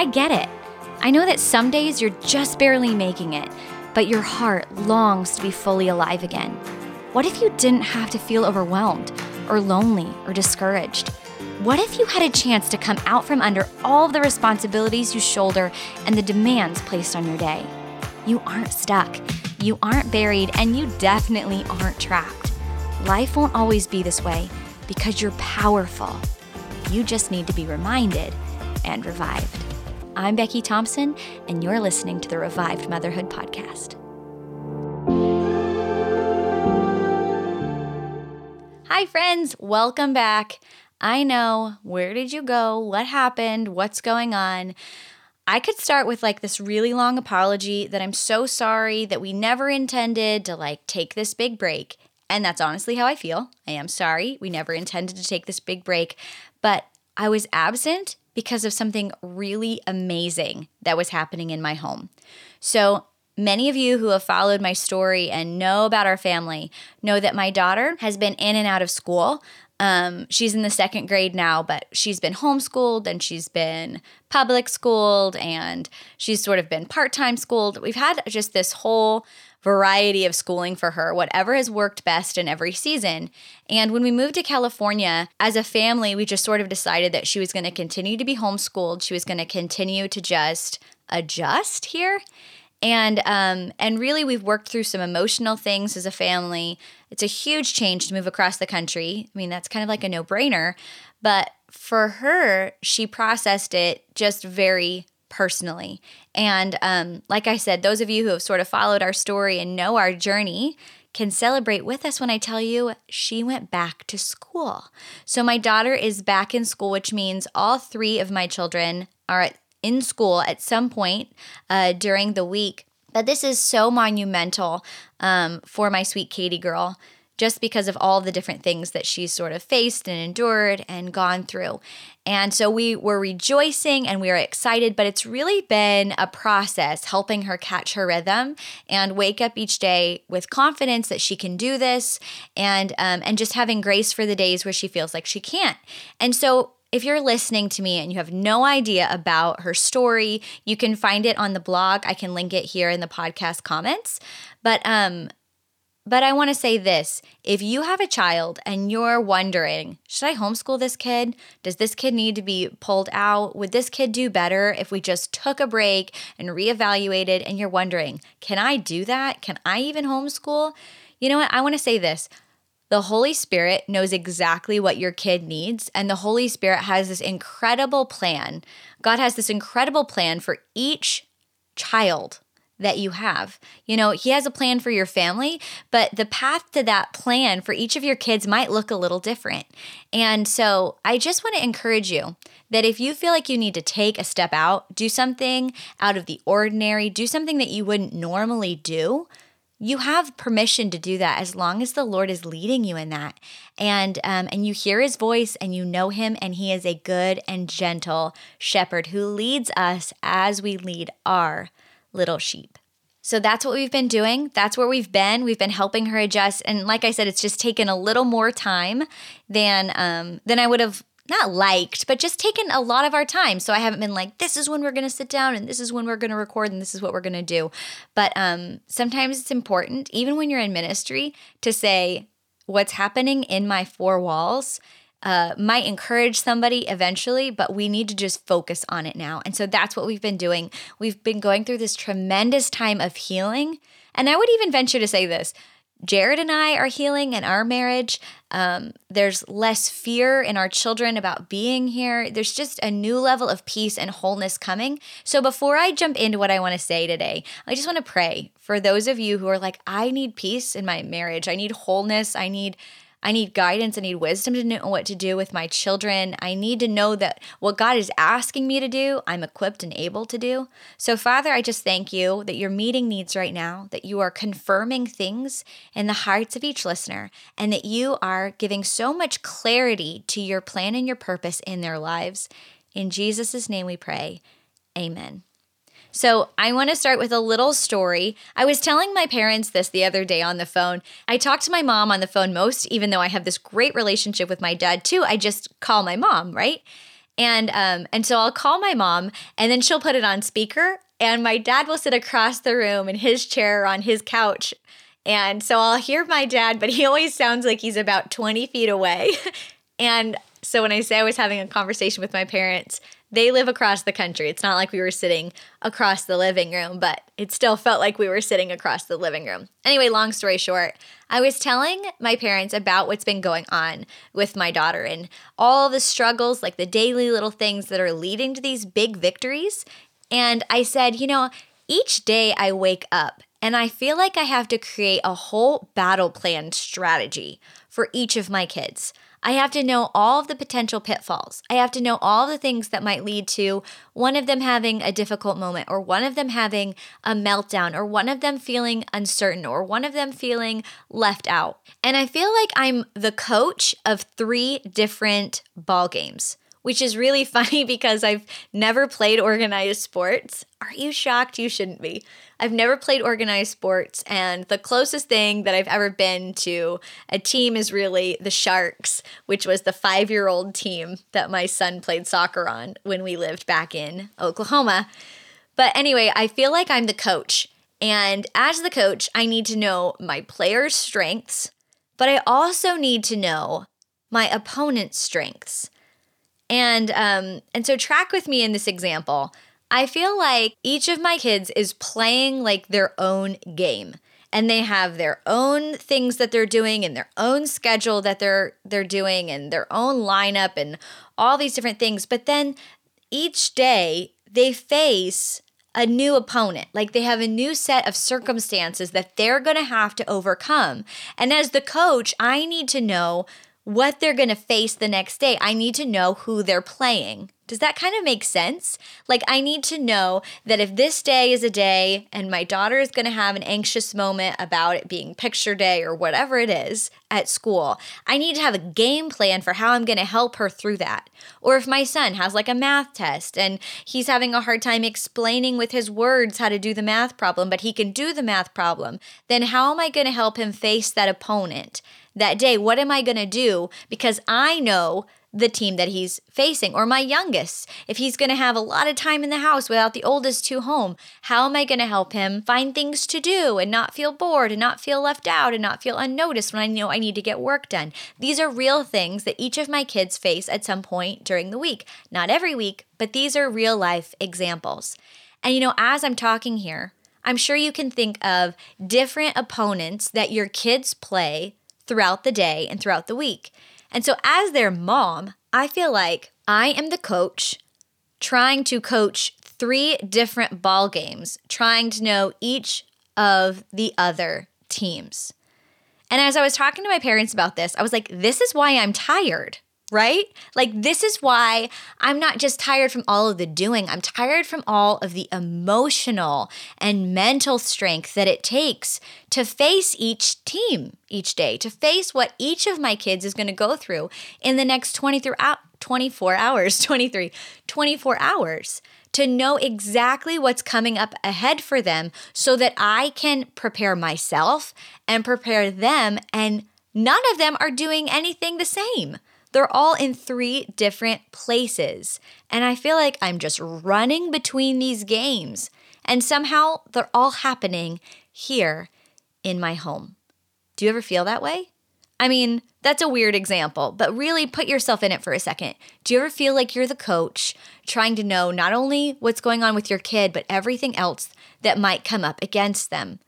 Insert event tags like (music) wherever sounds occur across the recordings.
I get it. I know that some days you're just barely making it, but your heart longs to be fully alive again. What if you didn't have to feel overwhelmed or lonely or discouraged? What if you had a chance to come out from under all of the responsibilities you shoulder and the demands placed on your day? You aren't stuck, you aren't buried, and you definitely aren't trapped. Life won't always be this way because you're powerful. You just need to be reminded and revived. I'm Becky Thompson, and you're listening to the Revived Motherhood Podcast. Hi, friends. Welcome back. I know. Where did you go? What happened? What's going on? I could start with like this really long apology that I'm so sorry that we never intended to like take this big break. And that's honestly how I feel. I am sorry. We never intended to take this big break, but I was absent because of something really amazing that was happening in my home. So, many of you who have followed my story and know about our family know that my daughter has been in and out of school. Um, she's in the second grade now, but she's been homeschooled and she's been public schooled and she's sort of been part time schooled. We've had just this whole variety of schooling for her, whatever has worked best in every season. And when we moved to California, as a family, we just sort of decided that she was going to continue to be homeschooled. She was going to continue to just adjust here. And um, and really, we've worked through some emotional things as a family. It's a huge change to move across the country. I mean, that's kind of like a no brainer. But for her, she processed it just very personally. And um, like I said, those of you who have sort of followed our story and know our journey can celebrate with us when I tell you she went back to school. So my daughter is back in school, which means all three of my children are in school at some point uh, during the week. But this is so monumental um, for my sweet Katie girl just because of all the different things that she's sort of faced and endured and gone through. And so we were rejoicing and we were excited, but it's really been a process helping her catch her rhythm and wake up each day with confidence that she can do this and um, and just having grace for the days where she feels like she can't. And so if you're listening to me and you have no idea about her story, you can find it on the blog. I can link it here in the podcast comments. But um but I want to say this if you have a child and you're wondering, should I homeschool this kid? Does this kid need to be pulled out? Would this kid do better if we just took a break and reevaluated? And you're wondering, can I do that? Can I even homeschool? You know what? I want to say this. The Holy Spirit knows exactly what your kid needs, and the Holy Spirit has this incredible plan. God has this incredible plan for each child that you have. You know, he has a plan for your family, but the path to that plan for each of your kids might look a little different. And so I just want to encourage you that if you feel like you need to take a step out, do something out of the ordinary, do something that you wouldn't normally do, you have permission to do that as long as the Lord is leading you in that, and um, and you hear His voice and you know Him, and He is a good and gentle shepherd who leads us as we lead our little sheep. So that's what we've been doing. That's where we've been. We've been helping her adjust, and like I said, it's just taken a little more time than um, than I would have not liked, but just taken a lot of our time. So I haven't been like, this is when we're going to sit down, and this is when we're going to record, and this is what we're going to do. But um, sometimes it's important, even when you're in ministry, to say what's happening in my four walls uh, might encourage somebody eventually, but we need to just focus on it now. And so that's what we've been doing. We've been going through this tremendous time of healing. And I would even venture to say this Jared and I are healing in our marriage. Um, there's less fear in our children about being here. There's just a new level of peace and wholeness coming. So, before I jump into what I want to say today, I just want to pray for those of you who are like, I need peace in my marriage. I need wholeness. I need I need guidance. I need wisdom to know what to do with my children. I need to know that what God is asking me to do, I'm equipped and able to do. So, Father, I just thank you that you're meeting needs right now, that you are confirming things in the hearts of each listener, and that you are giving so much clarity to your plan and your purpose in their lives. In Jesus' name we pray. Amen. So, I want to start with a little story. I was telling my parents this the other day on the phone. I talk to my mom on the phone most, even though I have this great relationship with my dad too. I just call my mom, right? And um, and so I'll call my mom, and then she'll put it on speaker, and my dad will sit across the room in his chair on his couch. And so I'll hear my dad, but he always sounds like he's about 20 feet away. (laughs) and so when I say I was having a conversation with my parents, they live across the country. It's not like we were sitting across the living room, but it still felt like we were sitting across the living room. Anyway, long story short, I was telling my parents about what's been going on with my daughter and all the struggles, like the daily little things that are leading to these big victories. And I said, you know, each day I wake up and I feel like I have to create a whole battle plan strategy for each of my kids. I have to know all of the potential pitfalls. I have to know all the things that might lead to one of them having a difficult moment, or one of them having a meltdown, or one of them feeling uncertain, or one of them feeling left out. And I feel like I'm the coach of three different ball games which is really (laughs) funny because I've never played organized sports. Are you shocked? You shouldn't be. I've never played organized sports, and the closest thing that I've ever been to a team is really the Sharks, which was the five year old team that my son played soccer on when we lived back in Oklahoma. But anyway, I feel like I'm the coach. And as the coach, I need to know my players' strengths, but I also need to know my opponent's strengths. And um, and so track with me in this example. I feel like each of my kids is playing like their own game and they have their own things that they're doing and their own schedule that they're they're doing and their own lineup and all these different things but then each day they face a new opponent like they have a new set of circumstances that they're going to have to overcome and as the coach i need to know what they're going to face the next day. I need to know who they're playing. Does that kind of make sense? Like, I need to know that if this day is a day and my daughter is going to have an anxious moment about it being picture day or whatever it is at school, I need to have a game plan for how I'm going to help her through that. Or if my son has like a math test and he's having a hard time explaining with his words how to do the math problem, but he can do the math problem, then how am I going to help him face that opponent? that day? What am I going to do? Because I know the team that he's facing, or my youngest, if he's going to have a lot of time in the house without the oldest two home, how am I going to help him find things to do and not feel bored and not feel left out and not feel unnoticed when I know I need to get work done? These are real things that each of my kids face at some point during the week. Not every week, but these are real life examples. And you know, as I'm talking here, I'm sure you can think of different opponents that your kids play throughout the day and throughout the week. And so, as their mom, I feel like I am the coach trying to coach three different ball games, trying to know each of the other teams. And as I was talking to my parents about this, I was like, this is why I'm tired right? Like, this is why I'm not just tired from all of the doing, I'm tired from all of the emotional and mental strength that it takes to face each team each day, to face what each of my kids is going to go through in the next 23 24 hours, (laughs) 23, 24 hours. To know exactly what's coming up ahead for them so that I can prepare myself and prepare them, and none of them are doing anything the same. They're all in three different places. And I feel like I'm just running between these games. And somehow they're all happening here in my home. Do you ever feel that way? I mean, that's a weird example, but really put yourself in it for a second. Do you ever feel like you're the coach trying to know not only what's going on with your kid, but everything else that might come up against them?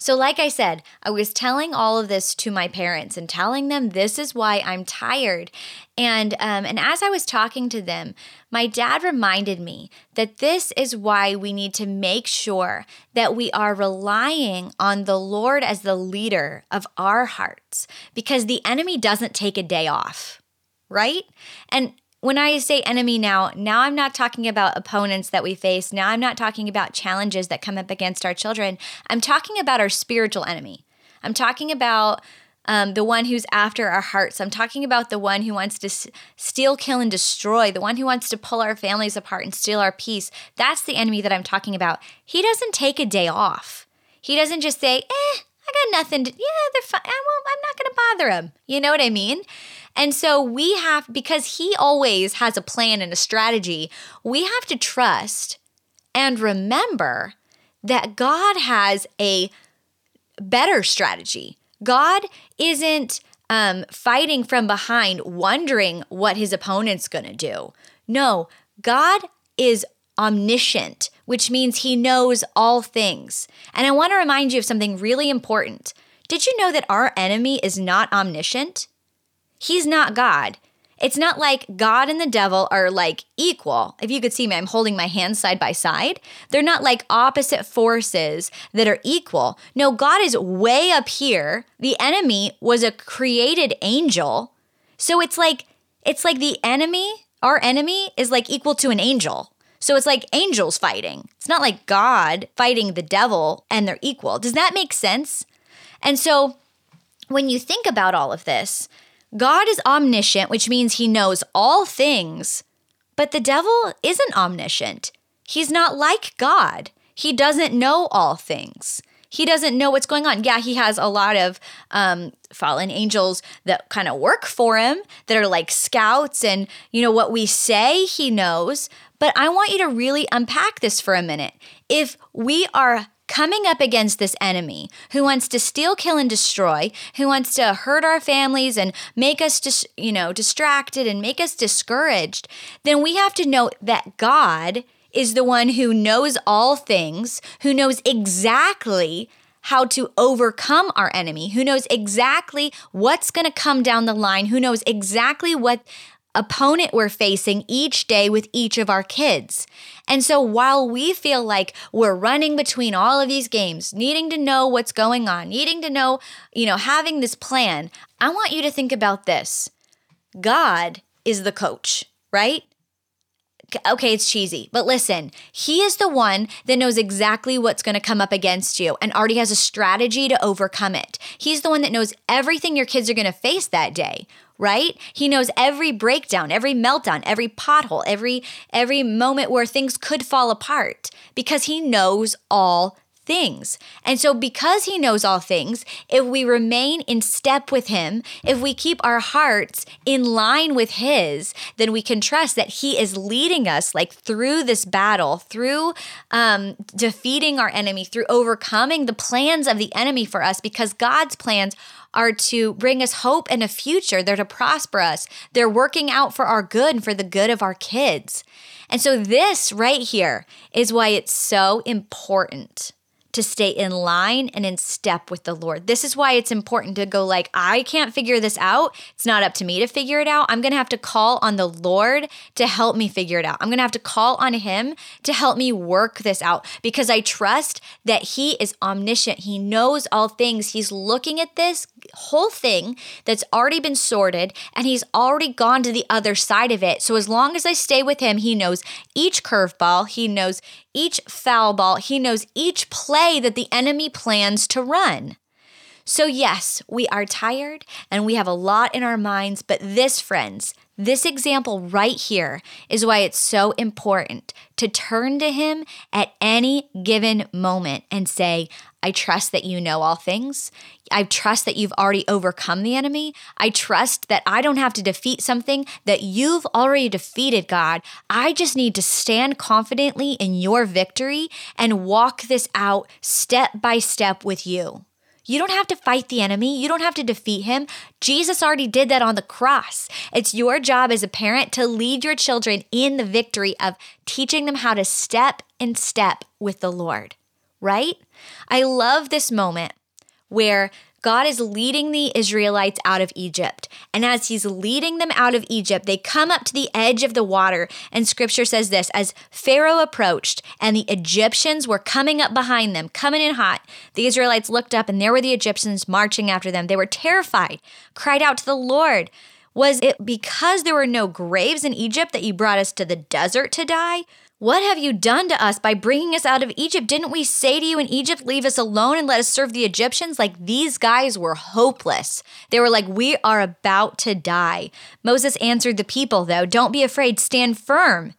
So, like I said, I was telling all of this to my parents and telling them this is why I'm tired. And um, and as I was talking to them, my dad reminded me that this is why we need to make sure that we are relying on the Lord as the leader of our hearts, because the enemy doesn't take a day off, right? And when I say enemy now, now I'm not talking about opponents that we face. Now I'm not talking about challenges that come up against our children. I'm talking about our spiritual enemy. I'm talking about um, the one who's after our hearts. I'm talking about the one who wants to s- steal, kill, and destroy, the one who wants to pull our families apart and steal our peace. That's the enemy that I'm talking about. He doesn't take a day off. He doesn't just say, eh, I got nothing to, yeah, they're fine. I won't, I'm not going to bother them. You know what I mean? And so we have, because he always has a plan and a strategy, we have to trust and remember that God has a better strategy. God isn't um, fighting from behind, wondering what his opponent's going to do. No, God is omniscient, which means he knows all things. And I want to remind you of something really important. Did you know that our enemy is not omniscient? He's not God. It's not like God and the devil are like equal. If you could see me, I'm holding my hands side by side. They're not like opposite forces that are equal. No, God is way up here. The enemy was a created angel. So it's like it's like the enemy, our enemy is like equal to an angel. So it's like angels fighting. It's not like God fighting the devil and they're equal. Does that make sense? And so when you think about all of this, God is omniscient, which means he knows all things, but the devil isn't omniscient. He's not like God. He doesn't know all things. He doesn't know what's going on. Yeah, he has a lot of um, fallen angels that kind of work for him, that are like scouts, and you know what we say he knows. But I want you to really unpack this for a minute. If we are coming up against this enemy who wants to steal, kill, and destroy, who wants to hurt our families and make us just, you know, distracted and make us discouraged, then we have to know that God is the one who knows all things, who knows exactly how to overcome our enemy, who knows exactly what's going to come down the line, who knows exactly what opponent we're facing each day with each of our kids. And so while we feel like we're running between all of these games, needing to know what's going on, needing to know, you know, having this plan, I want you to think about this. God is the coach, right? okay, it's cheesy, but listen, he is the one that knows exactly what's going to come up against you and already has a strategy to overcome it. He's the one that knows everything your kids are going to face that day right? He knows every breakdown, every meltdown, every pothole, every every moment where things could fall apart because he knows all things. And so, because He knows all things, if we remain in step with Him, if we keep our hearts in line with His, then we can trust that He is leading us like through this battle, through um, defeating our enemy, through overcoming the plans of the enemy for us, because God's plans are to bring us hope and a future. They're to prosper us. They're working out for our good and for the good of our kids. And so, this right here is why it's so important to stay in line and in step with the Lord. This is why it's important to go like I can't figure this out. It's not up to me to figure it out. I'm going to have to call on the Lord to help me figure it out. I'm going to have to call on him to help me work this out because I trust that he is omniscient. He knows all things. He's looking at this whole thing that's already been sorted and he's already gone to the other side of it. So as long as I stay with him, he knows each curveball, he knows each foul ball, he knows each play that the enemy plans to run. So, yes, we are tired and we have a lot in our minds, but this, friends, this example right here is why it's so important to turn to Him at any given moment and say, I trust that you know all things. I trust that you've already overcome the enemy. I trust that I don't have to defeat something that you've already defeated, God. I just need to stand confidently in your victory and walk this out step by step with you. You don't have to fight the enemy. You don't have to defeat him. Jesus already did that on the cross. It's your job as a parent to lead your children in the victory of teaching them how to step in step with the Lord, right? I love this moment where God is leading the Israelites out of Egypt. And as he's leading them out of Egypt, they come up to the edge of the water. And scripture says this as Pharaoh approached and the Egyptians were coming up behind them, coming in hot, the Israelites looked up and there were the Egyptians marching after them. They were terrified, cried out to the Lord. Was it because there were no graves in Egypt that you brought us to the desert to die? What have you done to us by bringing us out of Egypt? Didn't we say to you in Egypt, leave us alone and let us serve the Egyptians? Like these guys were hopeless. They were like, we are about to die. Moses answered the people, though, don't be afraid, stand firm.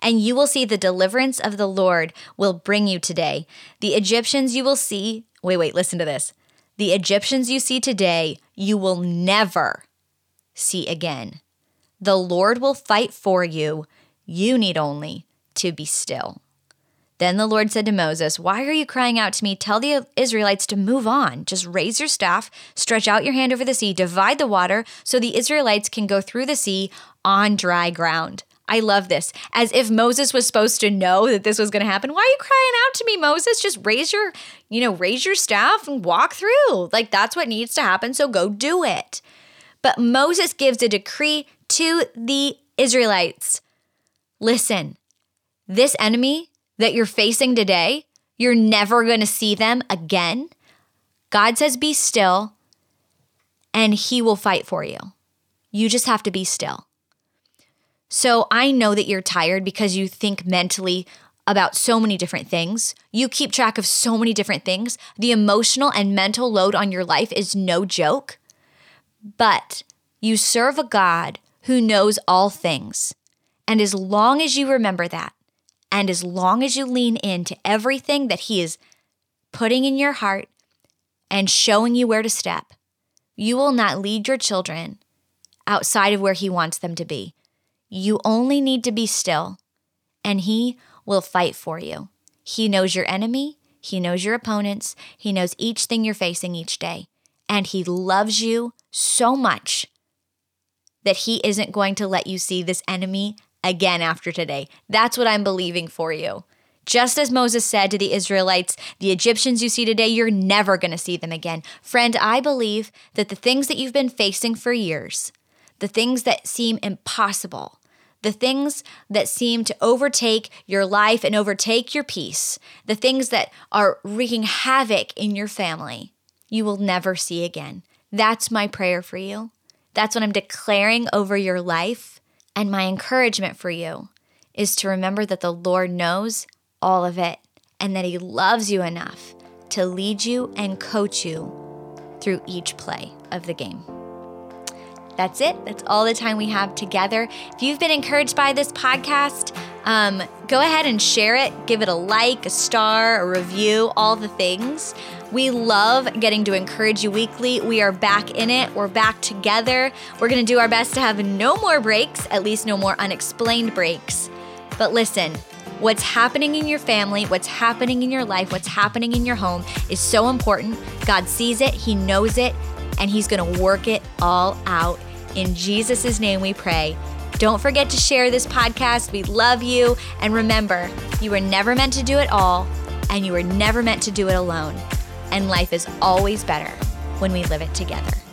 And you will see the deliverance of the Lord will bring you today. The Egyptians you will see, wait, wait, listen to this. The Egyptians you see today, you will never see again. The Lord will fight for you. You need only to be still. Then the Lord said to Moses, Why are you crying out to me? Tell the Israelites to move on. Just raise your staff, stretch out your hand over the sea, divide the water so the Israelites can go through the sea on dry ground. I love this. As if Moses was supposed to know that this was going to happen. Why are you crying out to me, Moses? Just raise your, you know, raise your staff and walk through. Like that's what needs to happen. So go do it. But Moses gives a decree to the Israelites. Listen, this enemy that you're facing today, you're never going to see them again. God says, be still, and he will fight for you. You just have to be still. So I know that you're tired because you think mentally about so many different things. You keep track of so many different things. The emotional and mental load on your life is no joke. But you serve a God who knows all things. And as long as you remember that, and as long as you lean into everything that He is putting in your heart and showing you where to step, you will not lead your children outside of where He wants them to be. You only need to be still, and He will fight for you. He knows your enemy, He knows your opponents, He knows each thing you're facing each day, and He loves you so much that He isn't going to let you see this enemy again after today. That's what I'm believing for you. Just as Moses said to the Israelites, the Egyptians you see today, you're never going to see them again. Friend, I believe that the things that you've been facing for years, the things that seem impossible, the things that seem to overtake your life and overtake your peace, the things that are wreaking havoc in your family, you will never see again. That's my prayer for you. That's what I'm declaring over your life. And my encouragement for you is to remember that the Lord knows all of it and that He loves you enough to lead you and coach you through each play of the game. That's it. That's all the time we have together. If you've been encouraged by this podcast, um, go ahead and share it. Give it a like, a star, a review, all the things. We love getting to encourage you weekly. We are back in it. We're back together. We're going to do our best to have no more breaks, at least no more unexplained breaks. But listen, what's happening in your family, what's happening in your life, what's happening in your home is so important. God sees it, He knows it, and He's to work it all out. In Jesus' name we pray. Don't forget to share this podcast. We love you. And remember, you were never meant to do it all, and you were never meant to do it alone. And life is always better when we live it together.